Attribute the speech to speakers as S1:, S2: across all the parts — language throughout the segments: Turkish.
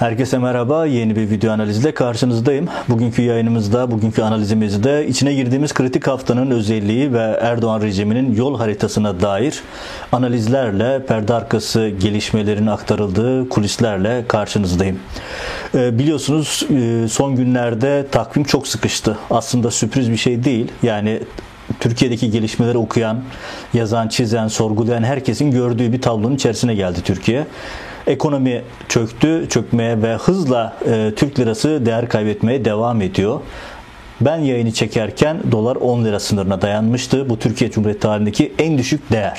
S1: Herkese merhaba. Yeni bir video analizle karşınızdayım. Bugünkü yayınımızda, bugünkü analizimizde içine girdiğimiz kritik haftanın özelliği ve Erdoğan rejiminin yol haritasına dair analizlerle, perde arkası gelişmelerin aktarıldığı kulislerle karşınızdayım. Ee, biliyorsunuz e, son günlerde takvim çok sıkıştı. Aslında sürpriz bir şey değil. Yani Türkiye'deki gelişmeleri okuyan, yazan, çizen, sorgulayan herkesin gördüğü bir tablonun içerisine geldi Türkiye. Ekonomi çöktü, çökmeye ve hızla e, Türk lirası değer kaybetmeye devam ediyor. Ben yayını çekerken dolar 10 lira sınırına dayanmıştı. Bu Türkiye Cumhuriyeti tarihindeki en düşük değer.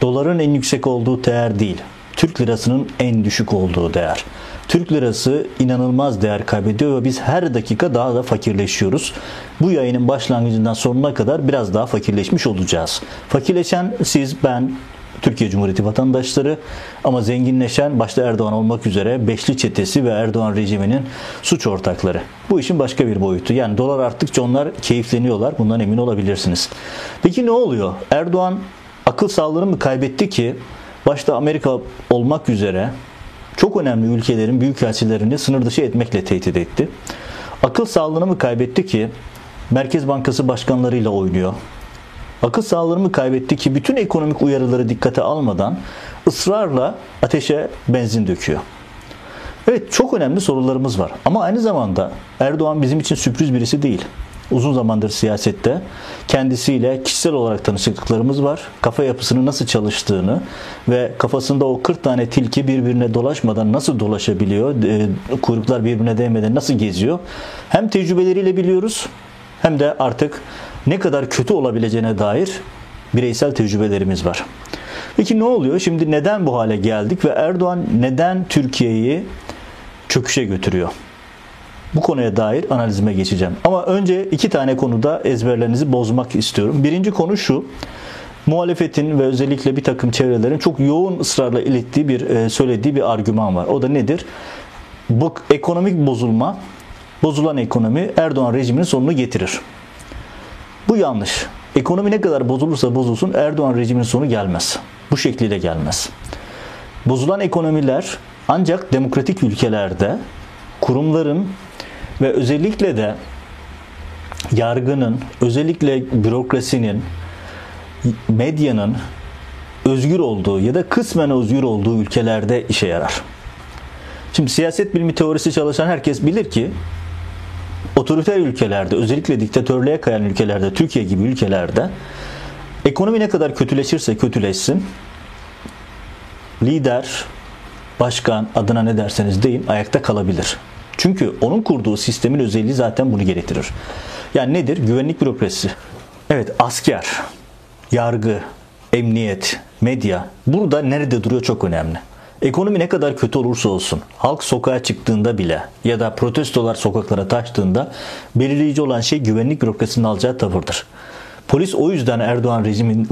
S1: Doların en yüksek olduğu değer değil. Türk lirasının en düşük olduğu değer. Türk lirası inanılmaz değer kaybediyor ve biz her dakika daha da fakirleşiyoruz. Bu yayının başlangıcından sonuna kadar biraz daha fakirleşmiş olacağız. Fakirleşen siz, ben, Türkiye Cumhuriyeti vatandaşları ama zenginleşen başta Erdoğan olmak üzere Beşli Çetesi ve Erdoğan rejiminin suç ortakları. Bu işin başka bir boyutu. Yani dolar arttıkça onlar keyifleniyorlar. Bundan emin olabilirsiniz. Peki ne oluyor? Erdoğan akıl sağlığını mı kaybetti ki başta Amerika olmak üzere çok önemli ülkelerin büyükelçilerini sınır dışı etmekle tehdit etti. Akıl sağlığını mı kaybetti ki Merkez Bankası başkanlarıyla oynuyor. Akıl sağlığını mı kaybetti ki bütün ekonomik uyarıları dikkate almadan ısrarla ateşe benzin döküyor. Evet çok önemli sorularımız var. Ama aynı zamanda Erdoğan bizim için sürpriz birisi değil uzun zamandır siyasette. Kendisiyle kişisel olarak tanışıklıklarımız var. Kafa yapısının nasıl çalıştığını ve kafasında o 40 tane tilki birbirine dolaşmadan nasıl dolaşabiliyor, e, kuyruklar birbirine değmeden nasıl geziyor. Hem tecrübeleriyle biliyoruz hem de artık ne kadar kötü olabileceğine dair bireysel tecrübelerimiz var. Peki ne oluyor? Şimdi neden bu hale geldik ve Erdoğan neden Türkiye'yi çöküşe götürüyor? Bu konuya dair analizime geçeceğim. Ama önce iki tane konuda ezberlerinizi bozmak istiyorum. Birinci konu şu. Muhalefetin ve özellikle bir takım çevrelerin çok yoğun ısrarla ilettiği bir e, söylediği bir argüman var. O da nedir? Bu ekonomik bozulma, bozulan ekonomi Erdoğan rejiminin sonunu getirir. Bu yanlış. Ekonomi ne kadar bozulursa bozulsun Erdoğan rejiminin sonu gelmez. Bu şekliyle gelmez. Bozulan ekonomiler ancak demokratik ülkelerde kurumların ve özellikle de yargının, özellikle bürokrasinin, medyanın özgür olduğu ya da kısmen özgür olduğu ülkelerde işe yarar. Şimdi siyaset bilimi teorisi çalışan herkes bilir ki otoriter ülkelerde, özellikle diktatörlüğe kayan ülkelerde, Türkiye gibi ülkelerde ekonomi ne kadar kötüleşirse kötüleşsin lider, başkan adına ne derseniz deyin ayakta kalabilir. Çünkü onun kurduğu sistemin özelliği zaten bunu gerektirir. Yani nedir? Güvenlik bürokrasisi. Evet asker, yargı, emniyet, medya burada nerede duruyor çok önemli. Ekonomi ne kadar kötü olursa olsun, halk sokağa çıktığında bile ya da protestolar sokaklara taştığında belirleyici olan şey güvenlik bürokrasinin alacağı tavırdır. Polis o yüzden Erdoğan rejimin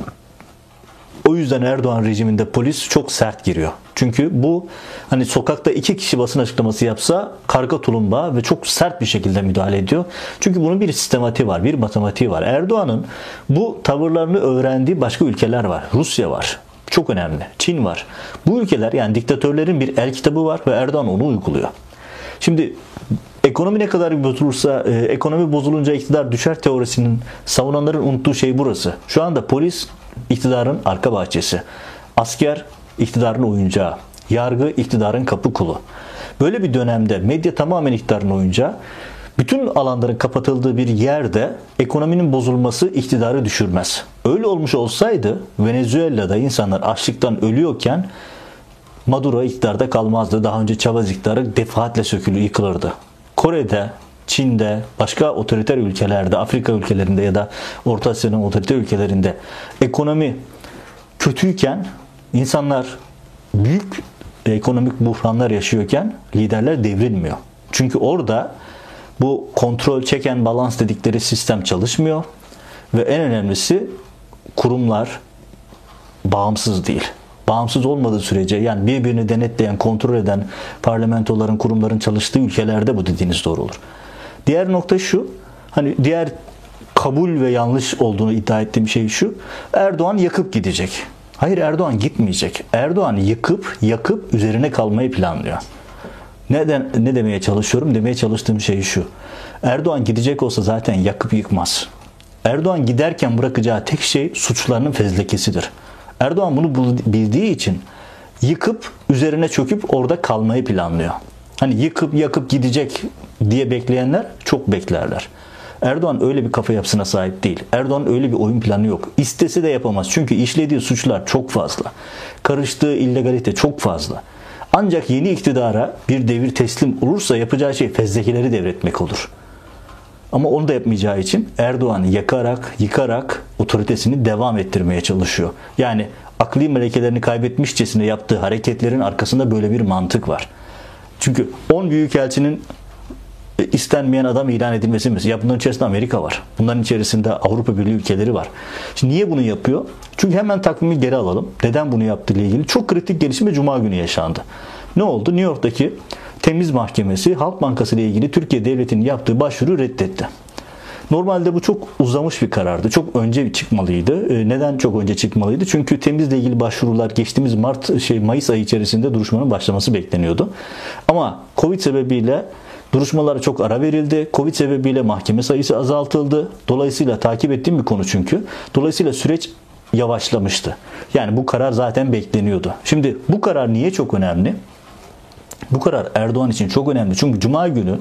S1: o yüzden Erdoğan rejiminde polis çok sert giriyor. Çünkü bu hani sokakta iki kişi basın açıklaması yapsa karga tulumba ve çok sert bir şekilde müdahale ediyor. Çünkü bunun bir sistematiği var, bir matematiği var. Erdoğan'ın bu tavırlarını öğrendiği başka ülkeler var. Rusya var. Çok önemli. Çin var. Bu ülkeler yani diktatörlerin bir el kitabı var ve Erdoğan onu uyguluyor. Şimdi ekonomi ne kadar bozulursa, e, ekonomi bozulunca iktidar düşer teorisinin savunanların unuttuğu şey burası. Şu anda polis iktidarın arka bahçesi. Asker iktidarın oyuncağı. Yargı iktidarın kapı kulu. Böyle bir dönemde medya tamamen iktidarın oyuncağı. Bütün alanların kapatıldığı bir yerde ekonominin bozulması iktidarı düşürmez. Öyle olmuş olsaydı Venezuela'da insanlar açlıktan ölüyorken Maduro iktidarda kalmazdı. Daha önce Chavez iktidarı defaatle sökülü yıkılırdı. Kore'de, Çin'de, başka otoriter ülkelerde, Afrika ülkelerinde ya da Orta Asya'nın otoriter ülkelerinde ekonomi kötüyken insanlar büyük ekonomik buhranlar yaşıyorken liderler devrilmiyor. Çünkü orada bu kontrol çeken balans dedikleri sistem çalışmıyor ve en önemlisi kurumlar bağımsız değil. Bağımsız olmadığı sürece yani birbirini denetleyen, kontrol eden parlamentoların, kurumların çalıştığı ülkelerde bu dediğiniz doğru olur. Diğer nokta şu. Hani diğer kabul ve yanlış olduğunu iddia ettiğim şey şu. Erdoğan yakıp gidecek. Hayır Erdoğan gitmeyecek. Erdoğan yıkıp yakıp üzerine kalmayı planlıyor. Neden ne demeye çalışıyorum? Demeye çalıştığım şey şu. Erdoğan gidecek olsa zaten yakıp yıkmaz. Erdoğan giderken bırakacağı tek şey suçlarının fezlekesidir. Erdoğan bunu bildiği için yıkıp üzerine çöküp orada kalmayı planlıyor. Hani yıkıp yakıp gidecek diye bekleyenler çok beklerler. Erdoğan öyle bir kafa yapısına sahip değil. Erdoğan öyle bir oyun planı yok. İstese de yapamaz. Çünkü işlediği suçlar çok fazla. Karıştığı illegalite çok fazla. Ancak yeni iktidara bir devir teslim olursa yapacağı şey fezlekeleri devretmek olur. Ama onu da yapmayacağı için Erdoğan yakarak, yıkarak otoritesini devam ettirmeye çalışıyor. Yani akli melekelerini kaybetmişçesine yaptığı hareketlerin arkasında böyle bir mantık var. Çünkü 10 büyükelçinin istenmeyen adam ilan edilmesi mesela. Ya bunların içerisinde Amerika var. Bunların içerisinde Avrupa Birliği ülkeleri var. Şimdi niye bunu yapıyor? Çünkü hemen takvimi geri alalım. Neden bunu yaptığı ile ilgili çok kritik gelişme Cuma günü yaşandı. Ne oldu? New York'taki Temiz Mahkemesi Halk Bankası ile ilgili Türkiye Devleti'nin yaptığı başvuru reddetti. Normalde bu çok uzamış bir karardı. Çok önce çıkmalıydı. E, neden çok önce çıkmalıydı? Çünkü temizle ilgili başvurular geçtiğimiz Mart şey Mayıs ayı içerisinde duruşmanın başlaması bekleniyordu. Ama Covid sebebiyle Duruşmalara çok ara verildi. Covid sebebiyle mahkeme sayısı azaltıldı. Dolayısıyla takip ettiğim bir konu çünkü. Dolayısıyla süreç yavaşlamıştı. Yani bu karar zaten bekleniyordu. Şimdi bu karar niye çok önemli? Bu karar Erdoğan için çok önemli. Çünkü Cuma günü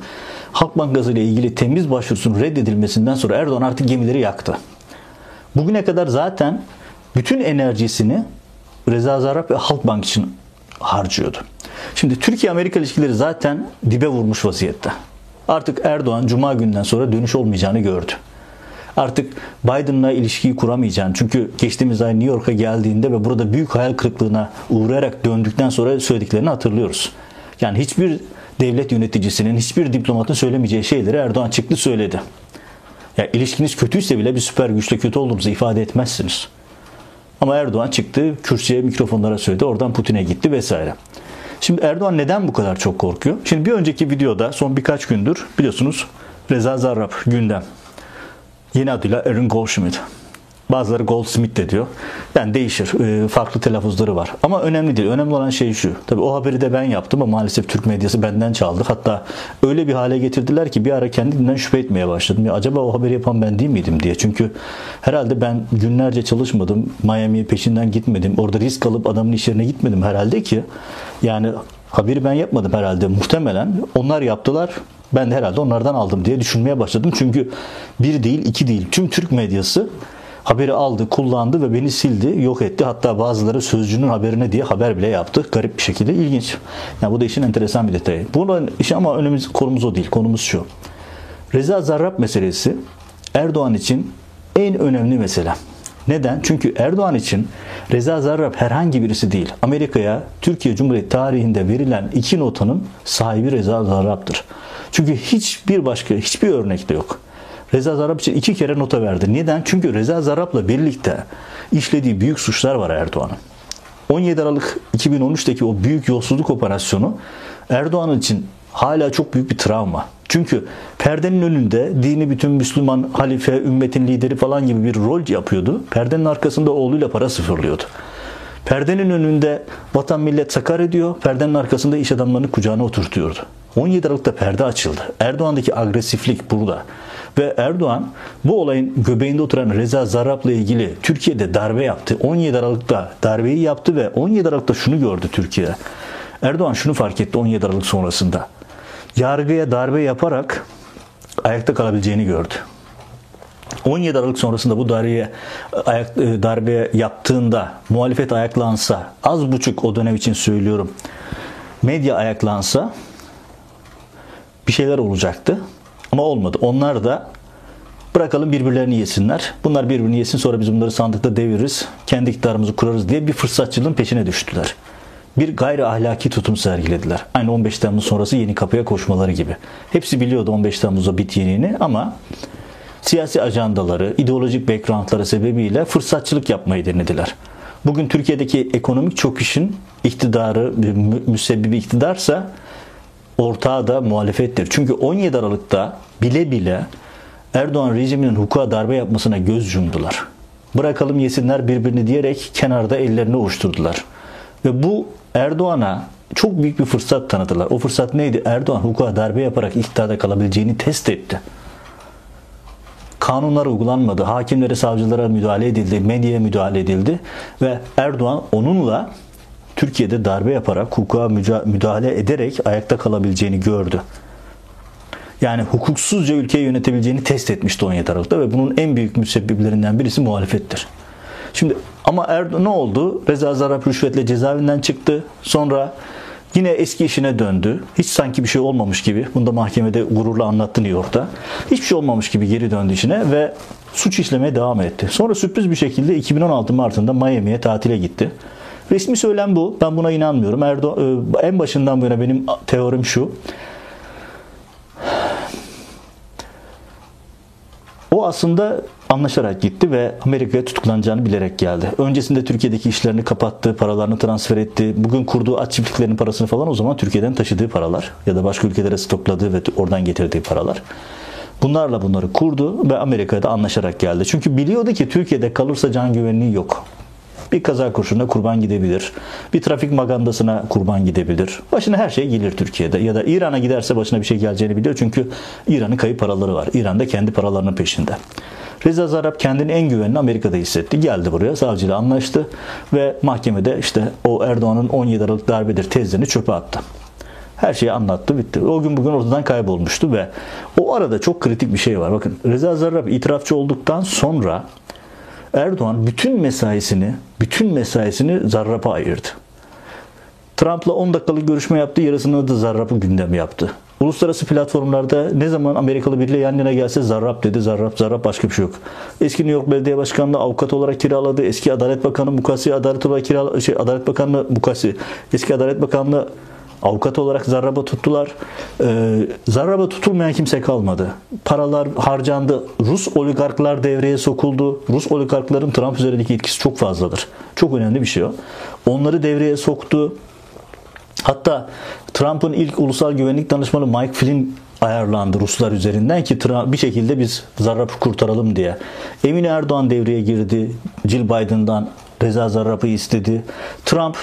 S1: Halk Bankası ile ilgili temiz başvurusunun reddedilmesinden sonra Erdoğan artık gemileri yaktı. Bugüne kadar zaten bütün enerjisini Reza Zarrab ve Halkbank için harcıyordu. Şimdi Türkiye-Amerika ilişkileri zaten dibe vurmuş vaziyette. Artık Erdoğan Cuma günden sonra dönüş olmayacağını gördü. Artık Biden'la ilişkiyi kuramayacağını çünkü geçtiğimiz ay New York'a geldiğinde ve burada büyük hayal kırıklığına uğrayarak döndükten sonra söylediklerini hatırlıyoruz. Yani hiçbir devlet yöneticisinin, hiçbir diplomatın söylemeyeceği şeyleri Erdoğan çıktı söyledi. Ya ilişkiniz kötüyse bile bir süper güçle kötü olduğumuzu ifade etmezsiniz. Ama Erdoğan çıktı, kürsüye, mikrofonlara söyledi, oradan Putin'e gitti vesaire. Şimdi Erdoğan neden bu kadar çok korkuyor? Şimdi bir önceki videoda son birkaç gündür biliyorsunuz Reza Zarrab gündem. Yeni adıyla Aaron Goldschmidt. Bazıları Goldsmith de diyor. Yani değişir. E, farklı telaffuzları var. Ama önemli değil. Önemli olan şey şu. Tabii o haberi de ben yaptım ama maalesef Türk medyası benden çaldı. Hatta öyle bir hale getirdiler ki bir ara kendimden şüphe etmeye başladım. Ya acaba o haberi yapan ben değil miydim diye. Çünkü herhalde ben günlerce çalışmadım. Miami'ye peşinden gitmedim. Orada risk alıp adamın iş yerine gitmedim herhalde ki. Yani haberi ben yapmadım herhalde. Muhtemelen onlar yaptılar. Ben de herhalde onlardan aldım diye düşünmeye başladım. Çünkü bir değil iki değil. Tüm Türk medyası haberi aldı, kullandı ve beni sildi, yok etti. Hatta bazıları sözcünün haberine diye haber bile yaptı. Garip bir şekilde ilginç. Yani bu da işin enteresan bir detayı. Bunun işi ama önümüz konumuz o değil. Konumuz şu. Reza Zarrab meselesi Erdoğan için en önemli mesele. Neden? Çünkü Erdoğan için Reza Zarrab herhangi birisi değil. Amerika'ya Türkiye Cumhuriyeti tarihinde verilen iki notanın sahibi Reza Zarrab'dır. Çünkü hiçbir başka, hiçbir örnekte yok. Reza Zarrab için iki kere nota verdi. Neden? Çünkü Reza Zarrab'la birlikte işlediği büyük suçlar var Erdoğan'ın. 17 Aralık 2013'teki o büyük yolsuzluk operasyonu Erdoğan için hala çok büyük bir travma. Çünkü perdenin önünde dini bütün Müslüman halife, ümmetin lideri falan gibi bir rol yapıyordu. Perdenin arkasında oğluyla para sıfırlıyordu. Perdenin önünde vatan millet sakar ediyor, perdenin arkasında iş adamlarını kucağına oturtuyordu. 17 Aralık'ta perde açıldı. Erdoğan'daki agresiflik burada. Ve Erdoğan bu olayın göbeğinde oturan Reza Zarrab'la ilgili Türkiye'de darbe yaptı. 17 Aralık'ta darbeyi yaptı ve 17 Aralık'ta şunu gördü Türkiye. Erdoğan şunu fark etti 17 Aralık sonrasında. Yargıya darbe yaparak ayakta kalabileceğini gördü. 17 Aralık sonrasında bu darbeye, ayak, e, darbe yaptığında muhalefet ayaklansa az buçuk o dönem için söylüyorum medya ayaklansa bir şeyler olacaktı. Ama olmadı. Onlar da bırakalım birbirlerini yesinler. Bunlar birbirini yesin sonra biz bunları sandıkta deviririz. Kendi iktidarımızı kurarız diye bir fırsatçılığın peşine düştüler. Bir gayri ahlaki tutum sergilediler. Aynı 15 Temmuz sonrası yeni kapıya koşmaları gibi. Hepsi biliyordu 15 Temmuz'da bit yeniğini ama siyasi ajandaları, ideolojik backgroundları sebebiyle fırsatçılık yapmayı denediler. Bugün Türkiye'deki ekonomik çöküşün iktidarı, müsebbibi iktidarsa ortağı da muhalefettir. Çünkü 17 Aralık'ta bile bile Erdoğan rejiminin hukuka darbe yapmasına göz yumdular. Bırakalım yesinler birbirini diyerek kenarda ellerini uçturdular. Ve bu Erdoğan'a çok büyük bir fırsat tanıdılar. O fırsat neydi? Erdoğan hukuka darbe yaparak iktidarda kalabileceğini test etti. Kanunlar uygulanmadı. Hakimlere, savcılara müdahale edildi. Medyaya müdahale edildi. Ve Erdoğan onunla Türkiye'de darbe yaparak hukuka müdahale ederek ayakta kalabileceğini gördü. Yani hukuksuzca ülkeyi yönetebileceğini test etmişti 17 Aralık'ta ve bunun en büyük müsebbiplerinden birisi muhalefettir. Şimdi ama Erdoğan ne oldu? Reza Zarrab rüşvetle cezaevinden çıktı. Sonra yine eski işine döndü. Hiç sanki bir şey olmamış gibi. Bunu da mahkemede gururla anlattı New York'ta. Hiçbir şey olmamış gibi geri döndü işine ve suç işlemeye devam etti. Sonra sürpriz bir şekilde 2016 Mart'ında Miami'ye tatile gitti. Resmi söylem bu. Ben buna inanmıyorum. Erdoğan e, en başından bu yana benim teorim şu. O aslında anlaşarak gitti ve Amerika'ya tutuklanacağını bilerek geldi. Öncesinde Türkiye'deki işlerini kapattı, paralarını transfer etti. Bugün kurduğu at çiftliklerinin parasını falan o zaman Türkiye'den taşıdığı paralar ya da başka ülkelere stokladığı ve oradan getirdiği paralar. Bunlarla bunları kurdu ve Amerika'da anlaşarak geldi. Çünkü biliyordu ki Türkiye'de kalırsa can güvenliği yok. Bir kaza kurşununa kurban gidebilir. Bir trafik magandasına kurban gidebilir. Başına her şey gelir Türkiye'de. Ya da İran'a giderse başına bir şey geleceğini biliyor. Çünkü İran'ın kayıp paraları var. İran da kendi paralarının peşinde. Reza Zarrab kendini en güvenli Amerika'da hissetti. Geldi buraya savcıyla anlaştı ve mahkemede işte o Erdoğan'ın 17 Aralık darbedir tezlerini çöpe attı. Her şeyi anlattı bitti. O gün bugün ortadan kaybolmuştu ve o arada çok kritik bir şey var. Bakın Reza Zarrab itirafçı olduktan sonra Erdoğan bütün mesaisini, bütün mesaisini Zarrab'a ayırdı. Trump'la 10 dakikalık görüşme yaptı, yarısını da Zarrab'ı gündem yaptı. Uluslararası platformlarda ne zaman Amerikalı biriyle yan yana gelse Zarrab dedi. Zarrab, Zarrab başka bir şey yok. Eski New York Belediye Başkanlığı avukat olarak kiraladı. Eski Adalet Bakanı Mukasi Adalet olarak kiraladı. Şey, Adalet Bakanlığı Mukasi. Eski Adalet Bakanlığı avukat olarak Zarrab'a tuttular. Ee, Zarrab'a tutulmayan kimse kalmadı. Paralar harcandı. Rus oligarklar devreye sokuldu. Rus oligarkların Trump üzerindeki etkisi çok fazladır. Çok önemli bir şey o. Onları devreye soktu. Hatta Trump'ın ilk ulusal güvenlik danışmanı Mike Flynn ayarlandı Ruslar üzerinden ki bir şekilde biz Zarrab'ı kurtaralım diye. Emin Erdoğan devreye girdi. Jill Biden'dan Reza Zarrab'ı istedi. Trump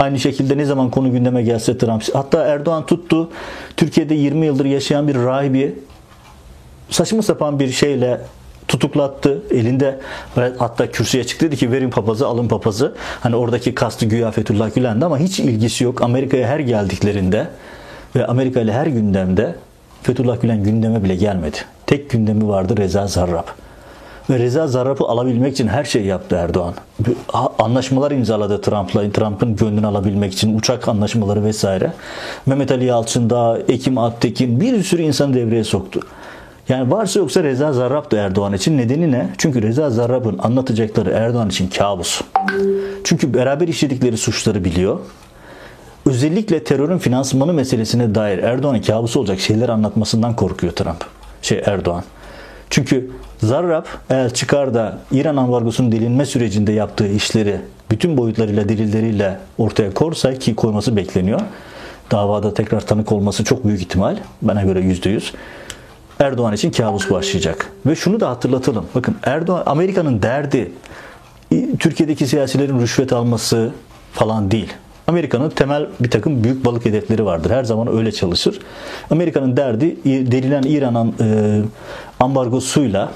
S1: Aynı şekilde ne zaman konu gündeme gelse Trump. Hatta Erdoğan tuttu. Türkiye'de 20 yıldır yaşayan bir rahibi saçma sapan bir şeyle tutuklattı. Elinde hatta kürsüye çıktı dedi ki verin papazı alın papazı. Hani oradaki kastı güya Fethullah Gülen'di ama hiç ilgisi yok. Amerika'ya her geldiklerinde ve Amerika ile her gündemde Fethullah Gülen gündeme bile gelmedi. Tek gündemi vardı Reza Zarrab. Ve Reza Zarrab'ı alabilmek için her şey yaptı Erdoğan. Anlaşmalar imzaladı Trump'la, Trump'ın gönlünü alabilmek için uçak anlaşmaları vesaire. Mehmet Ali Yalçın Ekim Aktekin bir sürü insan devreye soktu. Yani varsa yoksa Reza Zarrab da Erdoğan için. Nedeni ne? Çünkü Reza Zarrab'ın anlatacakları Erdoğan için kabus. Çünkü beraber işledikleri suçları biliyor. Özellikle terörün finansmanı meselesine dair Erdoğan'ın kabusu olacak şeyler anlatmasından korkuyor Trump. Şey Erdoğan. Çünkü Zarrab eğer çıkar da İran ambargosunun delinme sürecinde yaptığı işleri bütün boyutlarıyla delilleriyle ortaya korsa ki koyması bekleniyor. Davada tekrar tanık olması çok büyük ihtimal. Bana göre yüzde yüz. Erdoğan için kabus başlayacak. Ve şunu da hatırlatalım. Bakın Erdoğan Amerika'nın derdi Türkiye'deki siyasilerin rüşvet alması falan değil. Amerika'nın temel bir takım büyük balık hedefleri vardır. Her zaman öyle çalışır. Amerika'nın derdi delilen İran'ın e, ambargosuyla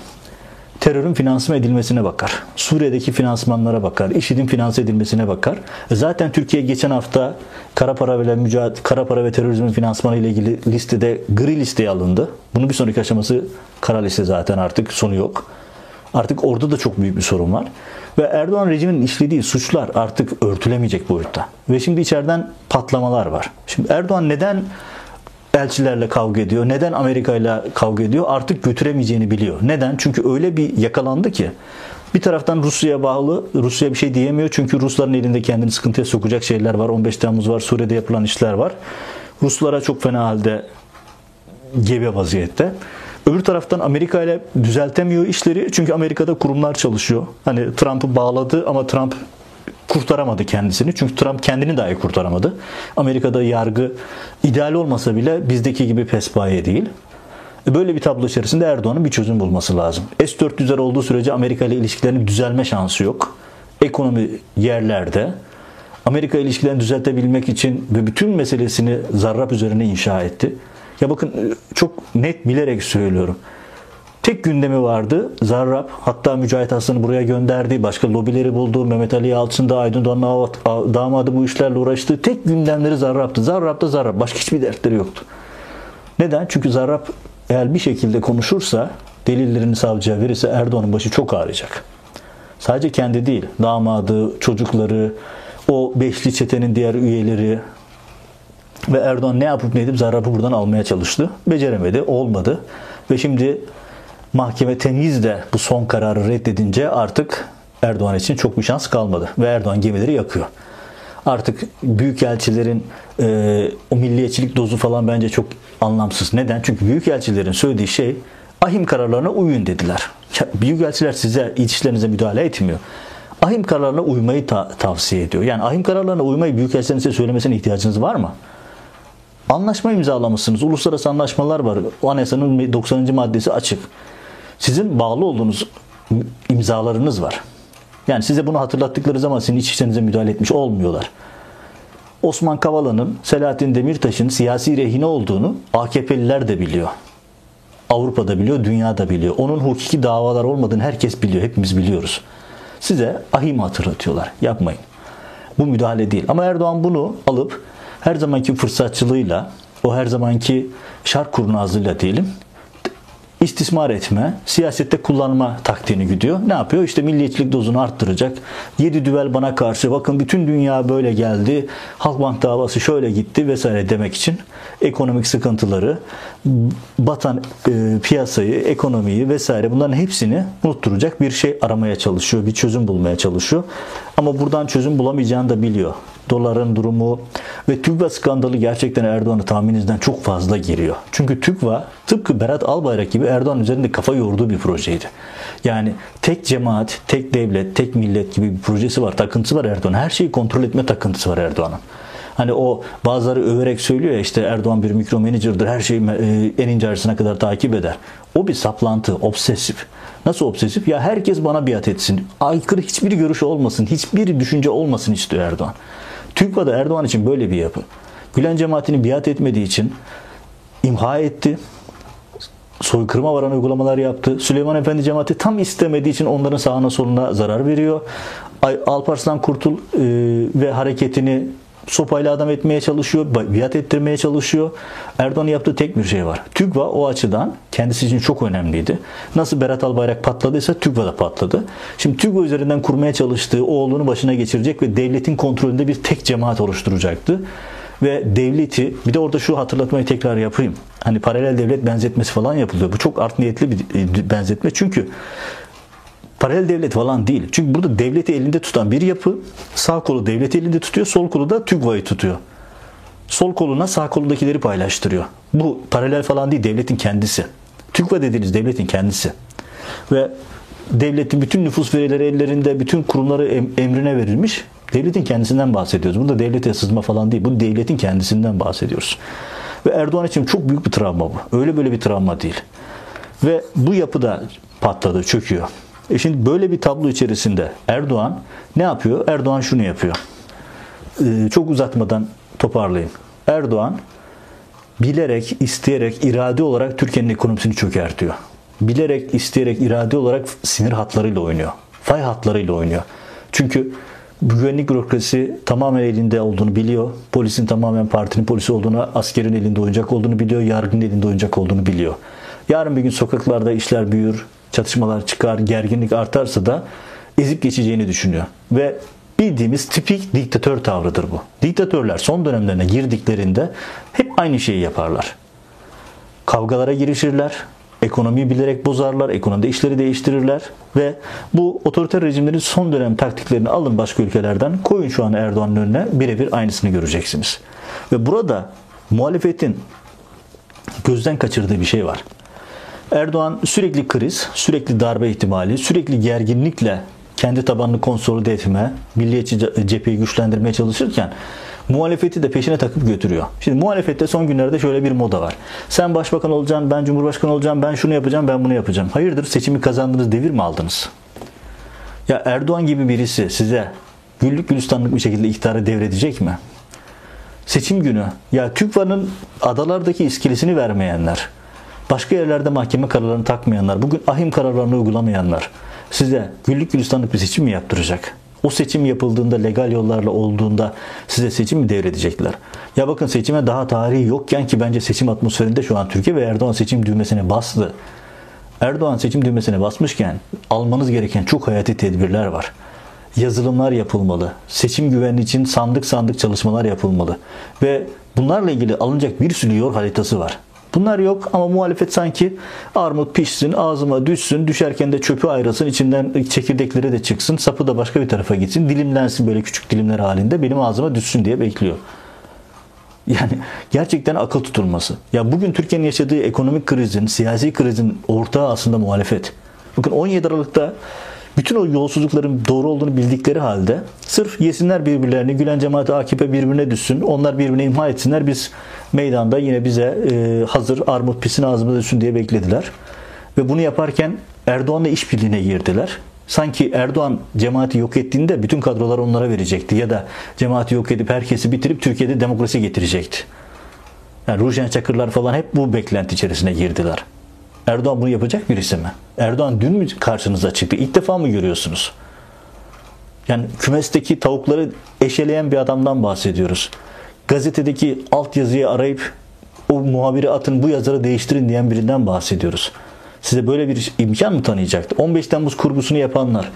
S1: terörün finansman edilmesine bakar. Suriye'deki finansmanlara bakar. IŞİD'in finanse edilmesine bakar. Zaten Türkiye geçen hafta kara para ve mücadele, kara para ve terörizmin finansmanı ile ilgili listede gri listeye alındı. Bunun bir sonraki aşaması kara liste zaten artık sonu yok. Artık orada da çok büyük bir sorun var. Ve Erdoğan rejiminin işlediği suçlar artık örtülemeyecek boyutta. Ve şimdi içeriden patlamalar var. Şimdi Erdoğan neden elçilerle kavga ediyor? Neden Amerika ile kavga ediyor? Artık götüremeyeceğini biliyor. Neden? Çünkü öyle bir yakalandı ki bir taraftan Rusya'ya bağlı. Rusya bir şey diyemiyor. Çünkü Rusların elinde kendini sıkıntıya sokacak şeyler var. 15 Temmuz var. Suriye'de yapılan işler var. Ruslara çok fena halde gebe vaziyette. Öbür taraftan Amerika ile düzeltemiyor işleri. Çünkü Amerika'da kurumlar çalışıyor. Hani Trump'ı bağladı ama Trump kurtaramadı kendisini. Çünkü Trump kendini dahi kurtaramadı. Amerika'da yargı ideal olmasa bile bizdeki gibi pespaye değil. E, böyle bir tablo içerisinde Erdoğan'ın bir çözüm bulması lazım. S-400'ler olduğu sürece Amerika ile ilişkilerinin düzelme şansı yok. Ekonomi yerlerde. Amerika ilişkilerini düzeltebilmek için ve bütün meselesini Zarrab üzerine inşa etti. Ya bakın çok net bilerek söylüyorum. Tek gündemi vardı. Zarrab hatta Mücahit Aslan'ı buraya gönderdi. Başka lobileri buldu. Mehmet Ali Yalçın da Aydın Doğan'ın damadı bu işlerle uğraştı. Tek gündemleri Zarrab'tı. Zarrab da Zarrab. Başka hiçbir dertleri yoktu. Neden? Çünkü Zarrab eğer bir şekilde konuşursa delillerini savcıya verirse Erdoğan'ın başı çok ağrıyacak. Sadece kendi değil, damadı, çocukları, o beşli çetenin diğer üyeleri ve Erdoğan ne yapıp ne edip Zarrab'ı buradan almaya çalıştı. Beceremedi, olmadı. Ve şimdi mahkeme temiz de bu son kararı reddedince artık Erdoğan için çok bir şans kalmadı. Ve Erdoğan gemileri yakıyor. Artık büyükelçilerin e, o milliyetçilik dozu falan bence çok anlamsız. Neden? Çünkü büyükelçilerin söylediği şey ahim kararlarına uyun dediler. Büyükelçiler size ilişkilerinize müdahale etmiyor. Ahim kararlarına uymayı ta- tavsiye ediyor. Yani ahim kararlarına uymayı büyükelçilerin size söylemesine ihtiyacınız var mı? Anlaşma imzalamışsınız. Uluslararası anlaşmalar var. O anayasanın 90. maddesi açık. Sizin bağlı olduğunuz imzalarınız var. Yani size bunu hatırlattıkları zaman sizin iç işlerinize müdahale etmiş olmuyorlar. Osman Kavala'nın, Selahattin Demirtaş'ın siyasi rehine olduğunu AKP'liler de biliyor. Avrupa'da biliyor, dünyada biliyor. Onun hukuki davalar olmadığını herkes biliyor, hepimiz biliyoruz. Size ahim hatırlatıyorlar. Yapmayın. Bu müdahale değil. Ama Erdoğan bunu alıp her zamanki fırsatçılığıyla, o her zamanki şark kurnazlığıyla diyelim, istismar etme, siyasette kullanma taktiğini gidiyor. Ne yapıyor? İşte milliyetçilik dozunu arttıracak. Yedi düvel bana karşı bakın bütün dünya böyle geldi. Halkbank davası şöyle gitti vesaire demek için ekonomik sıkıntıları, batan e, piyasayı, ekonomiyi vesaire bunların hepsini unutturacak bir şey aramaya çalışıyor. Bir çözüm bulmaya çalışıyor. Ama buradan çözüm bulamayacağını da biliyor. Doların durumu ve TÜGVA skandalı gerçekten Erdoğan'ı tahmininizden çok fazla giriyor. Çünkü TÜGVA tıpkı Berat Albayrak gibi Erdoğan üzerinde kafa yorduğu bir projeydi. Yani tek cemaat, tek devlet, tek millet gibi bir projesi var, takıntısı var Erdoğan. Her şeyi kontrol etme takıntısı var Erdoğan'ın. Hani o bazıları överek söylüyor ya işte Erdoğan bir mikro manager'dır. Her şeyi e, en ince ayrısına kadar takip eder. O bir saplantı, obsesif. Nasıl obsesif? Ya herkes bana biat etsin. Aykırı hiçbir görüş olmasın, hiçbir düşünce olmasın istiyor Erdoğan. TÜGVA'da Erdoğan için böyle bir yapı. Gülen cemaatini biat etmediği için imha etti. Soykırıma varan uygulamalar yaptı. Süleyman Efendi cemaati tam istemediği için onların sağına soluna zarar veriyor. Alparslan Kurtul e, ve hareketini sopayla adam etmeye çalışıyor, biat ettirmeye çalışıyor. Erdoğan'ın yaptığı tek bir şey var. TÜGVA o açıdan kendisi için çok önemliydi. Nasıl Berat Albayrak patladıysa TÜGVA da patladı. Şimdi TÜGVA üzerinden kurmaya çalıştığı oğlunu başına geçirecek ve devletin kontrolünde bir tek cemaat oluşturacaktı. Ve devleti bir de orada şu hatırlatmayı tekrar yapayım. Hani paralel devlet benzetmesi falan yapılıyor. Bu çok art niyetli bir e, benzetme. Çünkü paralel devlet falan değil. Çünkü burada devleti elinde tutan bir yapı sağ kolu devleti elinde tutuyor, sol kolu da TÜGVA'yı tutuyor. Sol koluna sağ kolundakileri paylaştırıyor. Bu paralel falan değil, devletin kendisi. TÜGVA dediğiniz devletin kendisi. Ve devletin bütün nüfus verileri ellerinde, bütün kurumları emrine verilmiş. Devletin kendisinden bahsediyoruz. Bunda devlete sızma falan değil. Bu devletin kendisinden bahsediyoruz. Ve Erdoğan için çok büyük bir travma bu. Öyle böyle bir travma değil. Ve bu yapıda patladı, çöküyor. E şimdi böyle bir tablo içerisinde Erdoğan ne yapıyor? Erdoğan şunu yapıyor. Ee, çok uzatmadan toparlayayım. Erdoğan bilerek, isteyerek, irade olarak Türkiye'nin ekonomisini çökertiyor. Bilerek, isteyerek, irade olarak sinir hatlarıyla oynuyor. Fay hatlarıyla oynuyor. Çünkü güvenlik bürokrasi tamamen elinde olduğunu biliyor. Polisin tamamen partinin polisi olduğunu, askerin elinde oyuncak olduğunu biliyor. Yargının elinde oyuncak olduğunu biliyor. Yarın bir gün sokaklarda işler büyür, çatışmalar çıkar, gerginlik artarsa da ezip geçeceğini düşünüyor. Ve bildiğimiz tipik diktatör tavrıdır bu. Diktatörler son dönemlerine girdiklerinde hep aynı şeyi yaparlar. Kavgalara girişirler, ekonomiyi bilerek bozarlar, ekonomide işleri değiştirirler ve bu otoriter rejimlerin son dönem taktiklerini alın başka ülkelerden koyun şu an Erdoğan'ın önüne birebir aynısını göreceksiniz. Ve burada muhalefetin gözden kaçırdığı bir şey var. Erdoğan sürekli kriz, sürekli darbe ihtimali, sürekli gerginlikle kendi tabanını konsolide etme, milliyetçi cepheyi güçlendirmeye çalışırken muhalefeti de peşine takıp götürüyor. Şimdi muhalefette son günlerde şöyle bir moda var. Sen başbakan olacaksın, ben cumhurbaşkanı olacağım, ben şunu yapacağım, ben bunu yapacağım. Hayırdır seçimi kazandınız, devir mi aldınız? Ya Erdoğan gibi birisi size güllük gülistanlık bir şekilde iktidarı devredecek mi? Seçim günü ya TÜGVA'nın adalardaki iskelesini vermeyenler, başka yerlerde mahkeme kararlarını takmayanlar, bugün ahim kararlarını uygulamayanlar size güllük gülistanlık bir seçim mi yaptıracak? O seçim yapıldığında legal yollarla olduğunda size seçim mi devredecekler? Ya bakın seçime daha tarihi yokken ki bence seçim atmosferinde şu an Türkiye ve Erdoğan seçim düğmesine bastı. Erdoğan seçim düğmesine basmışken almanız gereken çok hayati tedbirler var. Yazılımlar yapılmalı. Seçim güvenliği için sandık sandık çalışmalar yapılmalı. Ve bunlarla ilgili alınacak bir sürü yol haritası var. Bunlar yok ama muhalefet sanki armut pişsin, ağzıma düşsün, düşerken de çöpü ayrılsın, içinden çekirdekleri de çıksın, sapı da başka bir tarafa gitsin, dilimlensin böyle küçük dilimler halinde benim ağzıma düşsün diye bekliyor. Yani gerçekten akıl tutulması. Ya bugün Türkiye'nin yaşadığı ekonomik krizin, siyasi krizin ortağı aslında muhalefet. Bakın 17 Aralık'ta bütün o yolsuzlukların doğru olduğunu bildikleri halde sırf yesinler birbirlerini, Gülen cemaati AKP birbirine düşsün, onlar birbirine imha etsinler, biz meydanda yine bize e, hazır armut pisin ağzımıza düşsün diye beklediler. Ve bunu yaparken Erdoğan'la işbirliğine girdiler. Sanki Erdoğan cemaati yok ettiğinde bütün kadrolar onlara verecekti ya da cemaati yok edip herkesi bitirip Türkiye'de demokrasi getirecekti. Yani Rujen Çakırlar falan hep bu beklenti içerisine girdiler. Erdoğan bunu yapacak birisi mi? Erdoğan dün mü karşınıza çıktı? İlk defa mı görüyorsunuz? Yani kümesteki tavukları eşeleyen bir adamdan bahsediyoruz. Gazetedeki altyazıyı arayıp o muhabiri atın bu yazarı değiştirin diyen birinden bahsediyoruz. Size böyle bir imkan mı tanıyacaktı? 15 Temmuz kurgusunu yapanlar,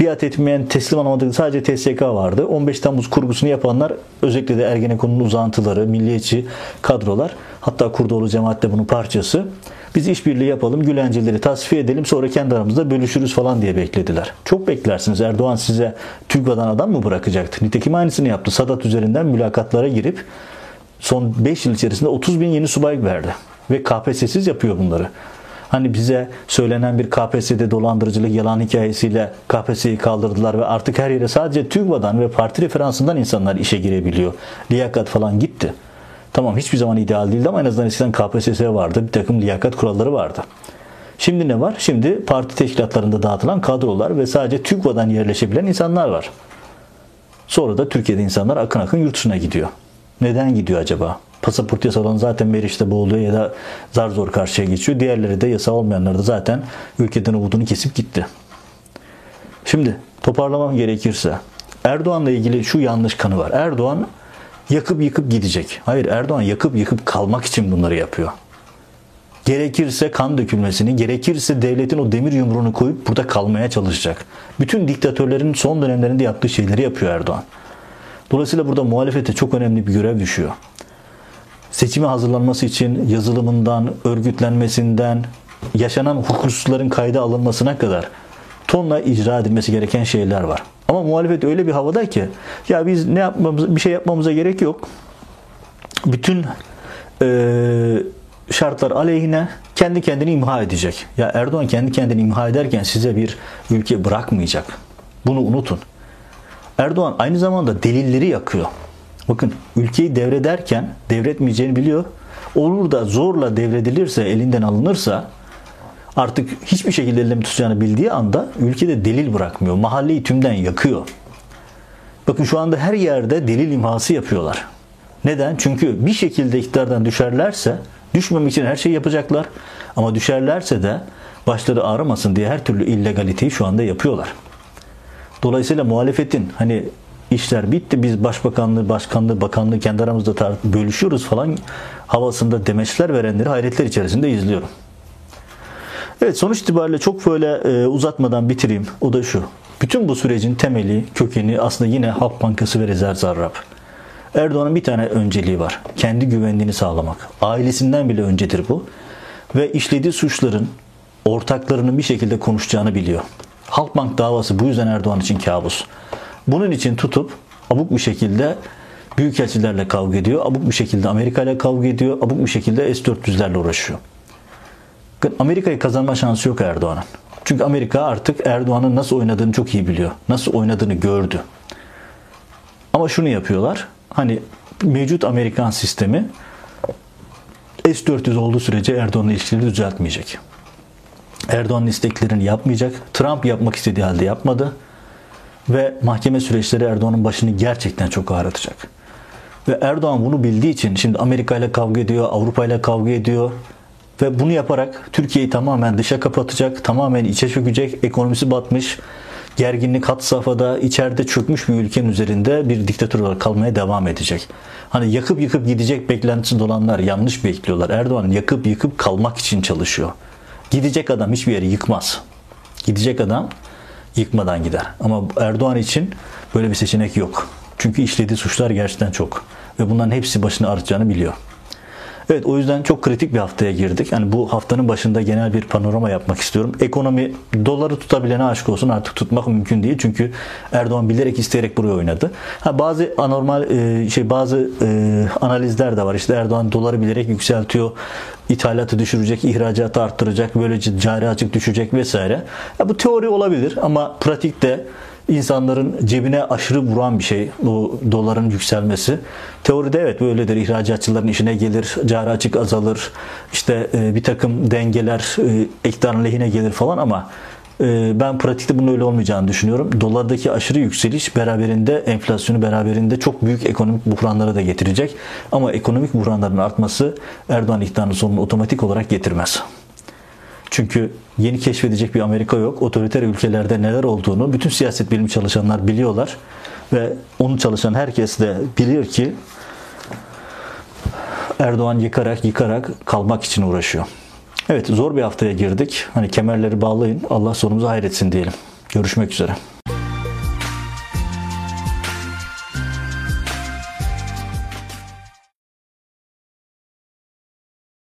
S1: biat etmeyen teslim alamadığı sadece TSK vardı. 15 Temmuz kurgusunu yapanlar özellikle de Ergenekon'un uzantıları, milliyetçi kadrolar hatta Kurdoğlu cemaat de bunun parçası. Biz işbirliği yapalım, Gülenceleri tasfiye edelim sonra kendi aramızda bölüşürüz falan diye beklediler. Çok beklersiniz. Erdoğan size TÜGVA'dan adam mı bırakacaktı? Nitekim aynısını yaptı. Sadat üzerinden mülakatlara girip son 5 yıl içerisinde 30 bin yeni subay verdi. Ve KPSS'siz yapıyor bunları. Hani bize söylenen bir KPSS'de dolandırıcılık yalan hikayesiyle KPSS'yi kaldırdılar ve artık her yere sadece TÜGVA'dan ve parti referansından insanlar işe girebiliyor. Liyakat falan gitti. Tamam hiçbir zaman ideal değildi ama en azından eskiden KPSS vardı. Bir takım liyakat kuralları vardı. Şimdi ne var? Şimdi parti teşkilatlarında dağıtılan kadrolar ve sadece TÜGVA'dan yerleşebilen insanlar var. Sonra da Türkiye'de insanlar akın akın yurt dışına gidiyor. Neden gidiyor acaba? Pasaport yasa olan zaten Meriç'te boğuluyor ya da zar zor karşıya geçiyor. Diğerleri de yasa olmayanlar da zaten ülkeden umudunu kesip gitti. Şimdi toparlamam gerekirse Erdoğan'la ilgili şu yanlış kanı var. Erdoğan yakıp yıkıp gidecek. Hayır Erdoğan yakıp yıkıp kalmak için bunları yapıyor. Gerekirse kan dökülmesini, gerekirse devletin o demir yumruğunu koyup burada kalmaya çalışacak. Bütün diktatörlerin son dönemlerinde yaptığı şeyleri yapıyor Erdoğan. Dolayısıyla burada muhalefete çok önemli bir görev düşüyor. Seçime hazırlanması için yazılımından, örgütlenmesinden, yaşanan hukuksuzların kayda alınmasına kadar tonla icra edilmesi gereken şeyler var. Ama muhalefet öyle bir havada ki ya biz ne yapmamız bir şey yapmamıza gerek yok. Bütün e, şartlar aleyhine kendi kendini imha edecek. Ya Erdoğan kendi kendini imha ederken size bir ülke bırakmayacak. Bunu unutun. Erdoğan aynı zamanda delilleri yakıyor. Bakın ülkeyi devrederken devretmeyeceğini biliyor. Olur da zorla devredilirse, elinden alınırsa artık hiçbir şekilde elinde tutacağını bildiği anda ülkede delil bırakmıyor. Mahalleyi tümden yakıyor. Bakın şu anda her yerde delil imhası yapıyorlar. Neden? Çünkü bir şekilde iktidardan düşerlerse düşmemek için her şeyi yapacaklar. Ama düşerlerse de başları ağrımasın diye her türlü illegaliteyi şu anda yapıyorlar. Dolayısıyla muhalefetin hani işler bitti biz başbakanlığı, başkanlığı, bakanlığı kendi aramızda bölüşüyoruz falan havasında demeçler verenleri hayretler içerisinde izliyorum. Evet sonuç itibariyle çok böyle e, uzatmadan bitireyim. O da şu. Bütün bu sürecin temeli, kökeni aslında yine Halk Bankası ve Rezerv Zarrab. Erdoğan'ın bir tane önceliği var. Kendi güvenliğini sağlamak. Ailesinden bile öncedir bu. Ve işlediği suçların ortaklarının bir şekilde konuşacağını biliyor. Halkbank davası bu yüzden Erdoğan için kabus. Bunun için tutup abuk bir şekilde büyükelçilerle kavga ediyor. Abuk bir şekilde Amerika ile kavga ediyor. Abuk bir şekilde S-400'lerle uğraşıyor. Amerika'yı kazanma şansı yok Erdoğan'ın. Çünkü Amerika artık Erdoğan'ın nasıl oynadığını çok iyi biliyor. Nasıl oynadığını gördü. Ama şunu yapıyorlar. Hani mevcut Amerikan sistemi S-400 olduğu sürece Erdoğan'la ilişkileri düzeltmeyecek. Erdoğan'ın isteklerini yapmayacak. Trump yapmak istediği halde yapmadı. Ve mahkeme süreçleri Erdoğan'ın başını gerçekten çok ağrıtacak. Ve Erdoğan bunu bildiği için şimdi Amerika ile kavga ediyor, Avrupa ile kavga ediyor ve bunu yaparak Türkiye'yi tamamen dışa kapatacak, tamamen içe çökecek, ekonomisi batmış, gerginlik hat safhada, içeride çökmüş bir ülkenin üzerinde bir diktatör olarak kalmaya devam edecek. Hani yakıp yıkıp gidecek beklentisinde olanlar yanlış bekliyorlar. Erdoğan yakıp yıkıp kalmak için çalışıyor. Gidecek adam hiçbir yeri yıkmaz. Gidecek adam yıkmadan gider. Ama Erdoğan için böyle bir seçenek yok. Çünkü işlediği suçlar gerçekten çok. Ve bunların hepsi başını ağrıtacağını biliyor. Evet o yüzden çok kritik bir haftaya girdik. Yani bu haftanın başında genel bir panorama yapmak istiyorum. Ekonomi doları tutabilene aşk olsun artık tutmak mümkün değil. Çünkü Erdoğan bilerek isteyerek buraya oynadı. Ha, bazı anormal e, şey bazı e, analizler de var. İşte Erdoğan doları bilerek yükseltiyor. ithalatı düşürecek, ihracatı arttıracak, böylece cari açık düşecek vesaire. Ya, bu teori olabilir ama pratikte insanların cebine aşırı vuran bir şey bu doların yükselmesi. Teoride evet böyledir. İhracatçıların işine gelir, cari açık azalır. İşte e, bir takım dengeler e, iktidarın lehine gelir falan ama e, ben pratikte bunun öyle olmayacağını düşünüyorum. Dolardaki aşırı yükseliş beraberinde enflasyonu beraberinde çok büyük ekonomik buhranlara da getirecek. Ama ekonomik buhranların artması Erdoğan iktidarının sonunu otomatik olarak getirmez. Çünkü yeni keşfedecek bir Amerika yok. Otoriter ülkelerde neler olduğunu bütün siyaset bilimi çalışanlar biliyorlar. Ve onu çalışan herkes de bilir ki Erdoğan yıkarak yıkarak kalmak için uğraşıyor. Evet zor bir haftaya girdik. Hani kemerleri bağlayın. Allah sonumuzu hayretsin diyelim. Görüşmek üzere.